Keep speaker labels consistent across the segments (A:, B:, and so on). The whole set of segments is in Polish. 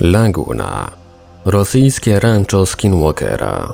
A: Laguna. Rosyjskie rancho Skinwalkera.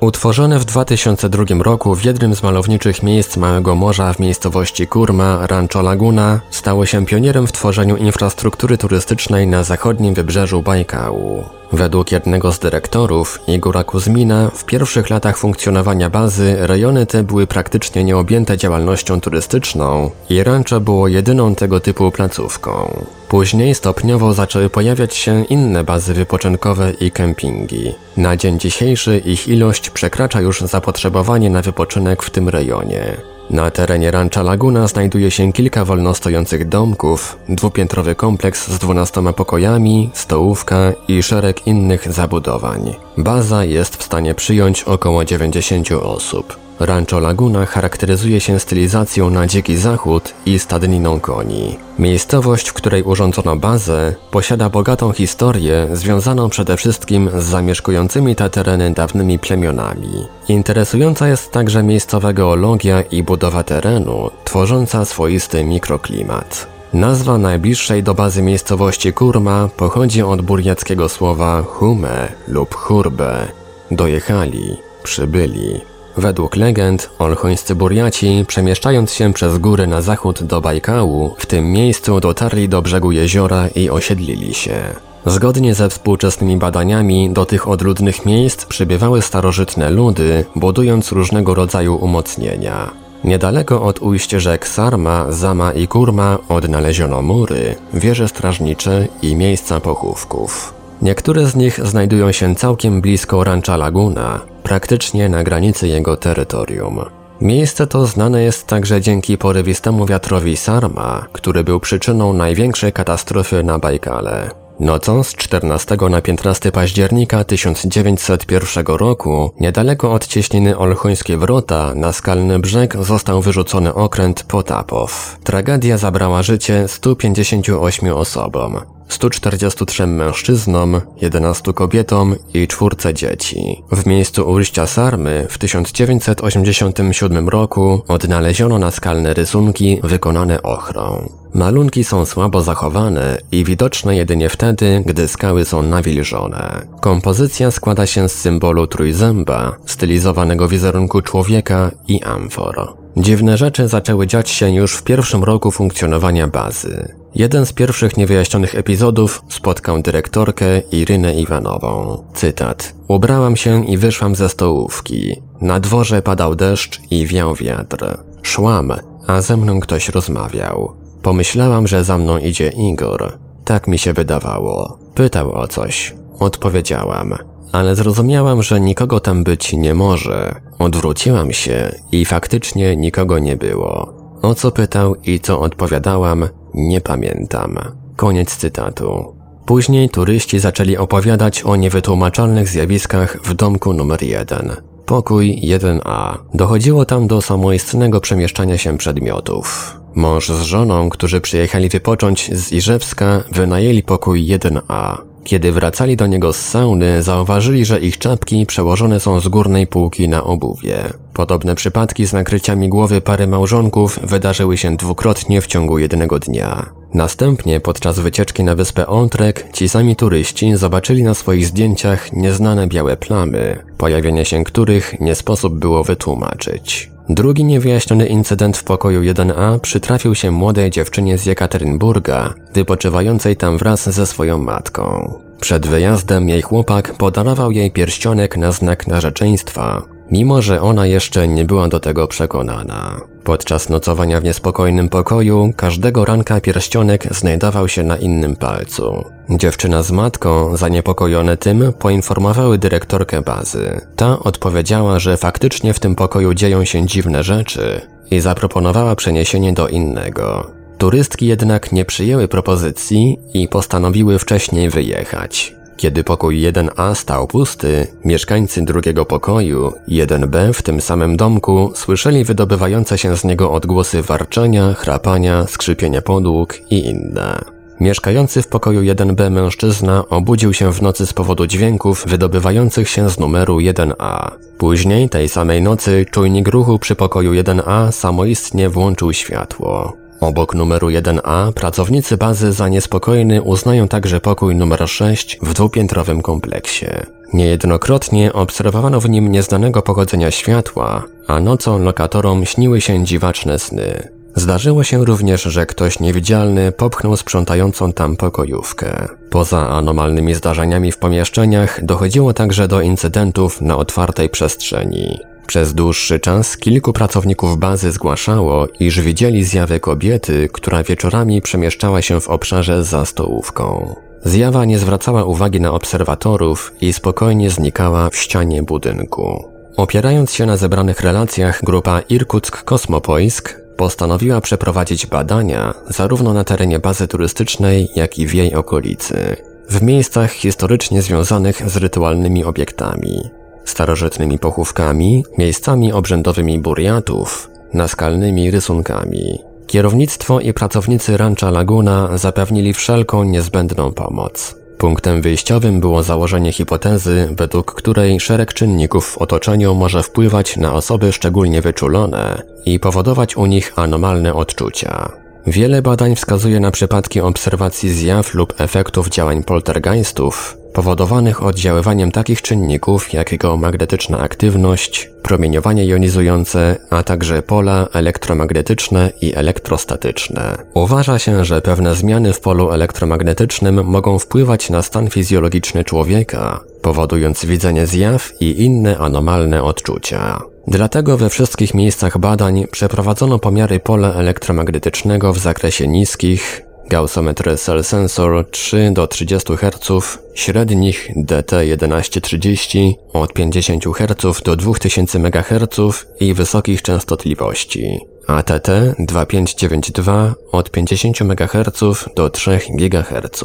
A: Utworzone w 2002 roku w jednym z malowniczych miejsc Małego Morza w miejscowości Kurma, Rancho Laguna, stało się pionierem w tworzeniu infrastruktury turystycznej na zachodnim wybrzeżu Bajkału. Według jednego z dyrektorów, Igora Kuzmina, w pierwszych latach funkcjonowania bazy rejony te były praktycznie nieobjęte działalnością turystyczną i rancho było jedyną tego typu placówką. Później stopniowo zaczęły pojawiać się inne bazy wypoczynkowe i kempingi. Na dzień dzisiejszy ich ilość przekracza już zapotrzebowanie na wypoczynek w tym rejonie. Na terenie Rancha Laguna znajduje się kilka wolno stojących domków, dwupiętrowy kompleks z dwunastoma pokojami, stołówka i szereg innych zabudowań. Baza jest w stanie przyjąć około 90 osób. Rancho Laguna charakteryzuje się stylizacją na dziki zachód i stadniną koni. Miejscowość, w której urządzono bazę, posiada bogatą historię związaną przede wszystkim z zamieszkującymi te tereny dawnymi plemionami. Interesująca jest także miejscowa geologia i budowa terenu, tworząca swoisty mikroklimat. Nazwa najbliższej do bazy miejscowości Kurma pochodzi od burjackiego słowa hume lub hurbe. Dojechali, przybyli. Według legend, olchońscy Burjaci, przemieszczając się przez góry na zachód do Bajkału, w tym miejscu dotarli do brzegu jeziora i osiedlili się. Zgodnie ze współczesnymi badaniami, do tych odludnych miejsc przybywały starożytne ludy, budując różnego rodzaju umocnienia. Niedaleko od ujść rzek Sarma, Zama i Kurma odnaleziono mury, wieże strażnicze i miejsca pochówków. Niektóre z nich znajdują się całkiem blisko Rancha Laguna, praktycznie na granicy jego terytorium. Miejsce to znane jest także dzięki porywistemu wiatrowi Sarma, który był przyczyną największej katastrofy na Bajkale. Nocą z 14 na 15 października 1901 roku, niedaleko od cieśniny Olchońskie Wrota, na skalny brzeg został wyrzucony okręt Potapow. Tragedia zabrała życie 158 osobom. 143 mężczyznom, 11 kobietom i czwórce dzieci. W miejscu ujścia Sarmy w 1987 roku odnaleziono naskalne rysunki wykonane ochrą. Malunki są słabo zachowane i widoczne jedynie wtedy, gdy skały są nawilżone. Kompozycja składa się z symbolu trójzęba, stylizowanego wizerunku człowieka i amfor. Dziwne rzeczy zaczęły dziać się już w pierwszym roku funkcjonowania bazy. Jeden z pierwszych niewyjaśnionych epizodów spotkał dyrektorkę Irynę Iwanową. Cytat. Ubrałam się i wyszłam ze stołówki. Na dworze padał deszcz i wiał wiatr. Szłam, a ze mną ktoś rozmawiał. Pomyślałam, że za mną idzie Igor. Tak mi się wydawało. Pytał o coś. Odpowiedziałam. Ale zrozumiałam, że nikogo tam być nie może. Odwróciłam się i faktycznie nikogo nie było. O co pytał i co odpowiadałam, nie pamiętam. Koniec cytatu. Później turyści zaczęli opowiadać o niewytłumaczalnych zjawiskach w domku numer 1. Pokój 1A. Dochodziło tam do samoistnego przemieszczania się przedmiotów. Mąż z żoną, którzy przyjechali wypocząć z Iżewska, wynajęli pokój 1A. Kiedy wracali do niego z sauny, zauważyli, że ich czapki przełożone są z górnej półki na obuwie. Podobne przypadki z nakryciami głowy pary małżonków wydarzyły się dwukrotnie w ciągu jednego dnia. Następnie podczas wycieczki na wyspę Oltrek ci sami turyści zobaczyli na swoich zdjęciach nieznane białe plamy, pojawienie się których nie sposób było wytłumaczyć. Drugi niewyjaśniony incydent w pokoju 1A przytrafił się młodej dziewczynie z Jekaterynburga, wypoczywającej tam wraz ze swoją matką. Przed wyjazdem jej chłopak podarował jej pierścionek na znak narzeczeństwa, mimo że ona jeszcze nie była do tego przekonana. Podczas nocowania w niespokojnym pokoju, każdego ranka pierścionek znajdował się na innym palcu. Dziewczyna z matką, zaniepokojone tym, poinformowały dyrektorkę bazy. Ta odpowiedziała, że faktycznie w tym pokoju dzieją się dziwne rzeczy i zaproponowała przeniesienie do innego. Turystki jednak nie przyjęły propozycji i postanowiły wcześniej wyjechać. Kiedy pokój 1A stał pusty, mieszkańcy drugiego pokoju, 1B w tym samym domku, słyszeli wydobywające się z niego odgłosy warczenia, chrapania, skrzypienia podłóg i inne. Mieszkający w pokoju 1B mężczyzna obudził się w nocy z powodu dźwięków wydobywających się z numeru 1A. Później tej samej nocy czujnik ruchu przy pokoju 1A samoistnie włączył światło. Obok numeru 1A pracownicy bazy za niespokojny uznają także pokój numer 6 w dwupiętrowym kompleksie. Niejednokrotnie obserwowano w nim nieznanego pochodzenia światła, a nocą lokatorom śniły się dziwaczne sny. Zdarzyło się również, że ktoś niewidzialny popchnął sprzątającą tam pokojówkę. Poza anomalnymi zdarzeniami w pomieszczeniach dochodziło także do incydentów na otwartej przestrzeni. Przez dłuższy czas kilku pracowników bazy zgłaszało, iż widzieli zjawę kobiety, która wieczorami przemieszczała się w obszarze za stołówką. Zjawa nie zwracała uwagi na obserwatorów i spokojnie znikała w ścianie budynku. Opierając się na zebranych relacjach, grupa Irkutsk Kosmopoisk postanowiła przeprowadzić badania zarówno na terenie bazy turystycznej, jak i w jej okolicy, w miejscach historycznie związanych z rytualnymi obiektami, starożytnymi pochówkami, miejscami obrzędowymi buriatów, naskalnymi rysunkami. Kierownictwo i pracownicy Rancha Laguna zapewnili wszelką niezbędną pomoc. Punktem wyjściowym było założenie hipotezy, według której szereg czynników w otoczeniu może wpływać na osoby szczególnie wyczulone i powodować u nich anomalne odczucia. Wiele badań wskazuje na przypadki obserwacji zjaw lub efektów działań poltergeistów, powodowanych oddziaływaniem takich czynników jak geomagnetyczna aktywność, promieniowanie jonizujące, a także pola elektromagnetyczne i elektrostatyczne. Uważa się, że pewne zmiany w polu elektromagnetycznym mogą wpływać na stan fizjologiczny człowieka, powodując widzenie zjaw i inne anomalne odczucia. Dlatego we wszystkich miejscach badań przeprowadzono pomiary pola elektromagnetycznego w zakresie niskich, Gaussometry Cell Sensor 3 do 30 Hz, średnich DT1130 od 50 Hz do 2000 MHz i wysokich częstotliwości. ATT 2592 od 50 MHz do 3 GHz.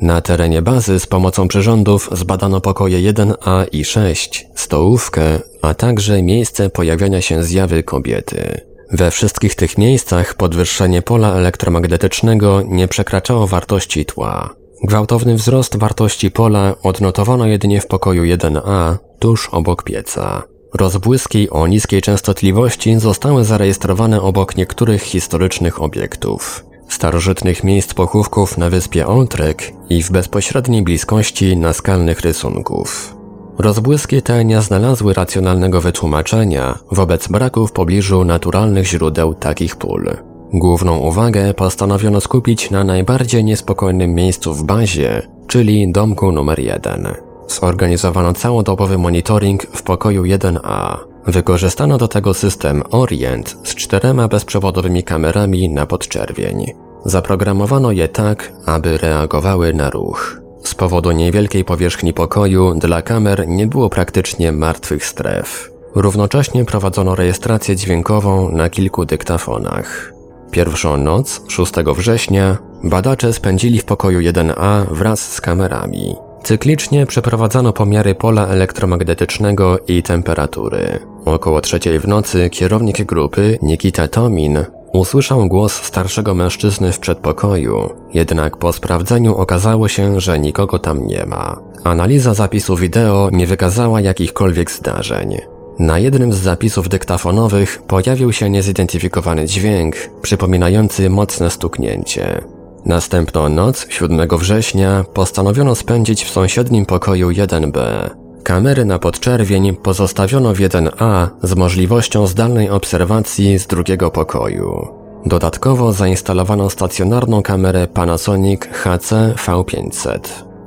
A: Na terenie bazy z pomocą przyrządów zbadano pokoje 1A i 6, stołówkę, a także miejsce pojawiania się zjawy kobiety. We wszystkich tych miejscach podwyższenie pola elektromagnetycznego nie przekraczało wartości tła. Gwałtowny wzrost wartości pola odnotowano jedynie w pokoju 1A, tuż obok pieca. Rozbłyski o niskiej częstotliwości zostały zarejestrowane obok niektórych historycznych obiektów, starożytnych miejsc pochówków na wyspie Oltrek i w bezpośredniej bliskości naskalnych rysunków. Rozbłyski te nie znalazły racjonalnego wytłumaczenia wobec braku w pobliżu naturalnych źródeł takich pól. Główną uwagę postanowiono skupić na najbardziej niespokojnym miejscu w bazie, czyli domku numer 1. Zorganizowano całodobowy monitoring w pokoju 1A. Wykorzystano do tego system Orient z czterema bezprzewodowymi kamerami na podczerwień. Zaprogramowano je tak, aby reagowały na ruch. Z powodu niewielkiej powierzchni pokoju dla kamer nie było praktycznie martwych stref. Równocześnie prowadzono rejestrację dźwiękową na kilku dyktafonach. Pierwszą noc, 6 września, badacze spędzili w pokoju 1A wraz z kamerami. Cyklicznie przeprowadzano pomiary pola elektromagnetycznego i temperatury. Około trzeciej w nocy kierownik grupy, Nikita Tomin, Usłyszał głos starszego mężczyzny w przedpokoju, jednak po sprawdzeniu okazało się, że nikogo tam nie ma. Analiza zapisu wideo nie wykazała jakichkolwiek zdarzeń. Na jednym z zapisów dyktafonowych pojawił się niezidentyfikowany dźwięk, przypominający mocne stuknięcie. Następną noc, 7 września, postanowiono spędzić w sąsiednim pokoju 1B. Kamery na podczerwień pozostawiono w 1A z możliwością zdalnej obserwacji z drugiego pokoju. Dodatkowo zainstalowano stacjonarną kamerę Panasonic HC V500.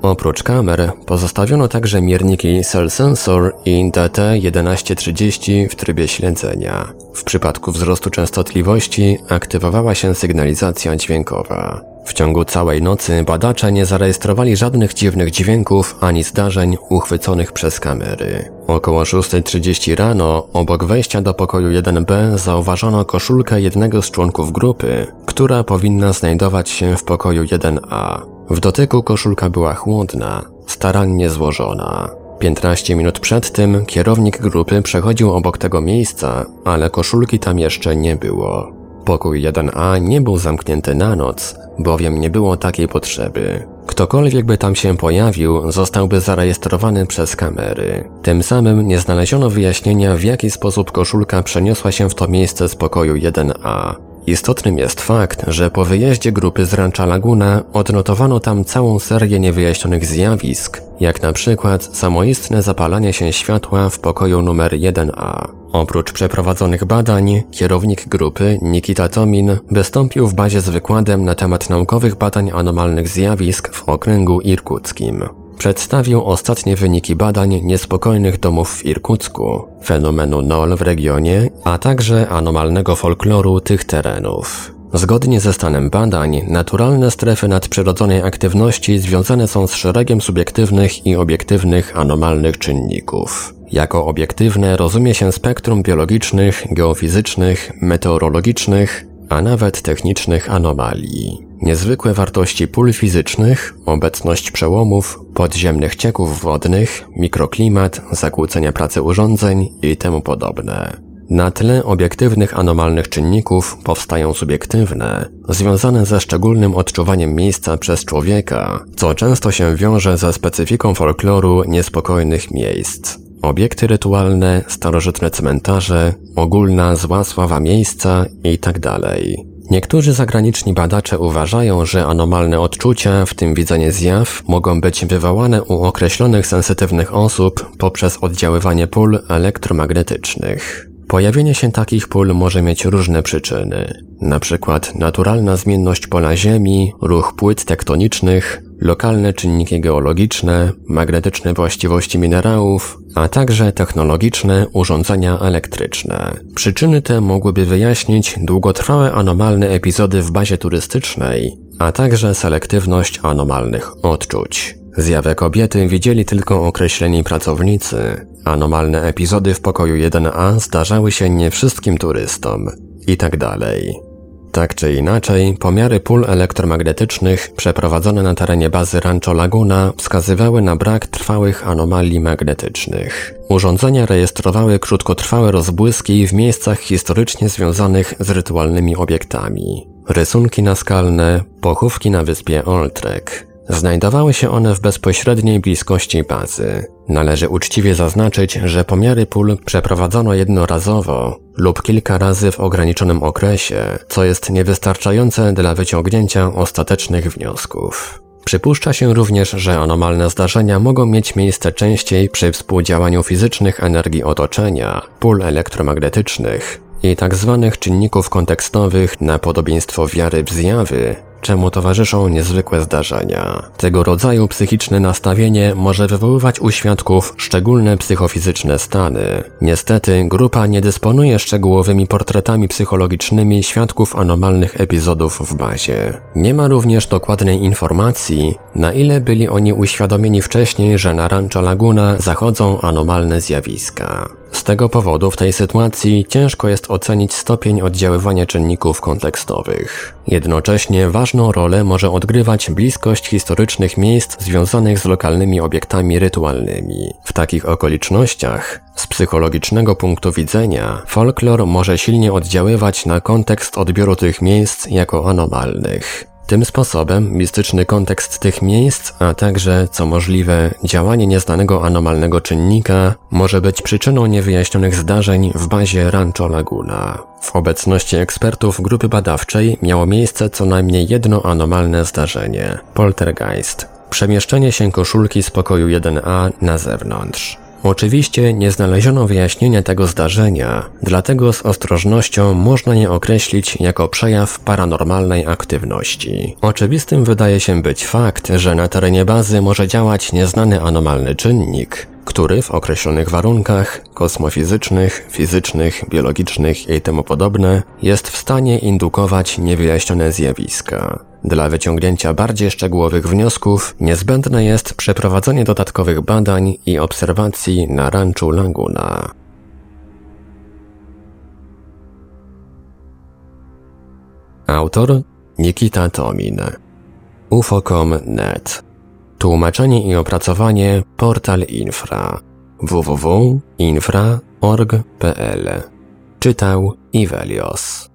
A: Oprócz kamer pozostawiono także mierniki Cell Sensor i DT1130 w trybie śledzenia. W przypadku wzrostu częstotliwości aktywowała się sygnalizacja dźwiękowa. W ciągu całej nocy badacze nie zarejestrowali żadnych dziwnych dźwięków ani zdarzeń uchwyconych przez kamery. Około 6.30 rano, obok wejścia do pokoju 1B zauważono koszulkę jednego z członków grupy, która powinna znajdować się w pokoju 1A. W dotyku koszulka była chłodna, starannie złożona. 15 minut przed tym kierownik grupy przechodził obok tego miejsca, ale koszulki tam jeszcze nie było. Pokój 1A nie był zamknięty na noc, bowiem nie było takiej potrzeby. Ktokolwiek by tam się pojawił, zostałby zarejestrowany przez kamery. Tym samym nie znaleziono wyjaśnienia, w jaki sposób koszulka przeniosła się w to miejsce z pokoju 1A. Istotnym jest fakt, że po wyjeździe grupy z Rancha Laguna odnotowano tam całą serię niewyjaśnionych zjawisk, jak na przykład samoistne zapalanie się światła w pokoju numer 1A. Oprócz przeprowadzonych badań, kierownik grupy, Nikita Tomin, wystąpił w bazie z wykładem na temat naukowych badań anomalnych zjawisk w okręgu irkuckim. Przedstawił ostatnie wyniki badań niespokojnych domów w Irkucku, fenomenu NOL w regionie, a także anomalnego folkloru tych terenów. Zgodnie ze stanem badań, naturalne strefy nadprzyrodzonej aktywności związane są z szeregiem subiektywnych i obiektywnych anomalnych czynników. Jako obiektywne rozumie się spektrum biologicznych, geofizycznych, meteorologicznych, a nawet technicznych anomalii. Niezwykłe wartości pól fizycznych, obecność przełomów, podziemnych cieków wodnych, mikroklimat, zakłócenia pracy urządzeń i temu podobne. Na tle obiektywnych anomalnych czynników powstają subiektywne, związane ze szczególnym odczuwaniem miejsca przez człowieka, co często się wiąże ze specyfiką folkloru niespokojnych miejsc. Obiekty rytualne, starożytne cmentarze, ogólna zła sława miejsca itd. Niektórzy zagraniczni badacze uważają, że anomalne odczucia, w tym widzenie zjaw, mogą być wywołane u określonych sensytywnych osób poprzez oddziaływanie pól elektromagnetycznych. Pojawienie się takich pól może mieć różne przyczyny, na przykład naturalna zmienność pola Ziemi, ruch płyt tektonicznych, lokalne czynniki geologiczne, magnetyczne właściwości minerałów, a także technologiczne urządzenia elektryczne. Przyczyny te mogłyby wyjaśnić długotrwałe anomalne epizody w bazie turystycznej, a także selektywność anomalnych odczuć. Zjawę kobiety widzieli tylko określeni pracownicy. Anomalne epizody w pokoju 1A zdarzały się nie wszystkim turystom i tak dalej. Tak czy inaczej, pomiary pól elektromagnetycznych przeprowadzone na terenie bazy Rancho Laguna wskazywały na brak trwałych anomalii magnetycznych. Urządzenia rejestrowały krótkotrwałe rozbłyski w miejscach historycznie związanych z rytualnymi obiektami. Rysunki naskalne, pochówki na wyspie Oltrek, Znajdowały się one w bezpośredniej bliskości bazy. Należy uczciwie zaznaczyć, że pomiary pól przeprowadzono jednorazowo lub kilka razy w ograniczonym okresie, co jest niewystarczające dla wyciągnięcia ostatecznych wniosków. Przypuszcza się również, że anomalne zdarzenia mogą mieć miejsce częściej przy współdziałaniu fizycznych energii otoczenia, pól elektromagnetycznych i tzw. Tak czynników kontekstowych na podobieństwo wiary w zjawy, czemu towarzyszą niezwykłe zdarzenia. Tego rodzaju psychiczne nastawienie może wywoływać u świadków szczególne psychofizyczne stany. Niestety, grupa nie dysponuje szczegółowymi portretami psychologicznymi świadków anomalnych epizodów w bazie. Nie ma również dokładnej informacji, na ile byli oni uświadomieni wcześniej, że na Rancho Laguna zachodzą anomalne zjawiska. Z tego powodu w tej sytuacji ciężko jest ocenić stopień oddziaływania czynników kontekstowych. Jednocześnie ważną rolę może odgrywać bliskość historycznych miejsc związanych z lokalnymi obiektami rytualnymi. W takich okolicznościach, z psychologicznego punktu widzenia, folklor może silnie oddziaływać na kontekst odbioru tych miejsc jako anomalnych. Tym sposobem mistyczny kontekst tych miejsc, a także, co możliwe, działanie nieznanego anomalnego czynnika może być przyczyną niewyjaśnionych zdarzeń w bazie Rancho Laguna. W obecności ekspertów grupy badawczej miało miejsce co najmniej jedno anomalne zdarzenie poltergeist. Przemieszczenie się koszulki z pokoju 1A na zewnątrz. Oczywiście nie znaleziono wyjaśnienia tego zdarzenia, dlatego z ostrożnością można je określić jako przejaw paranormalnej aktywności. Oczywistym wydaje się być fakt, że na terenie bazy może działać nieznany anomalny czynnik, który w określonych warunkach kosmofizycznych, fizycznych, biologicznych i tym podobne jest w stanie indukować niewyjaśnione zjawiska. Dla wyciągnięcia bardziej szczegółowych wniosków niezbędne jest przeprowadzenie dodatkowych badań i obserwacji na ranczu Laguna. Autor Nikita Tomin. Ufocom.net Tłumaczenie i opracowanie Portal Infra. www.infra.org.pl Czytał Ivelios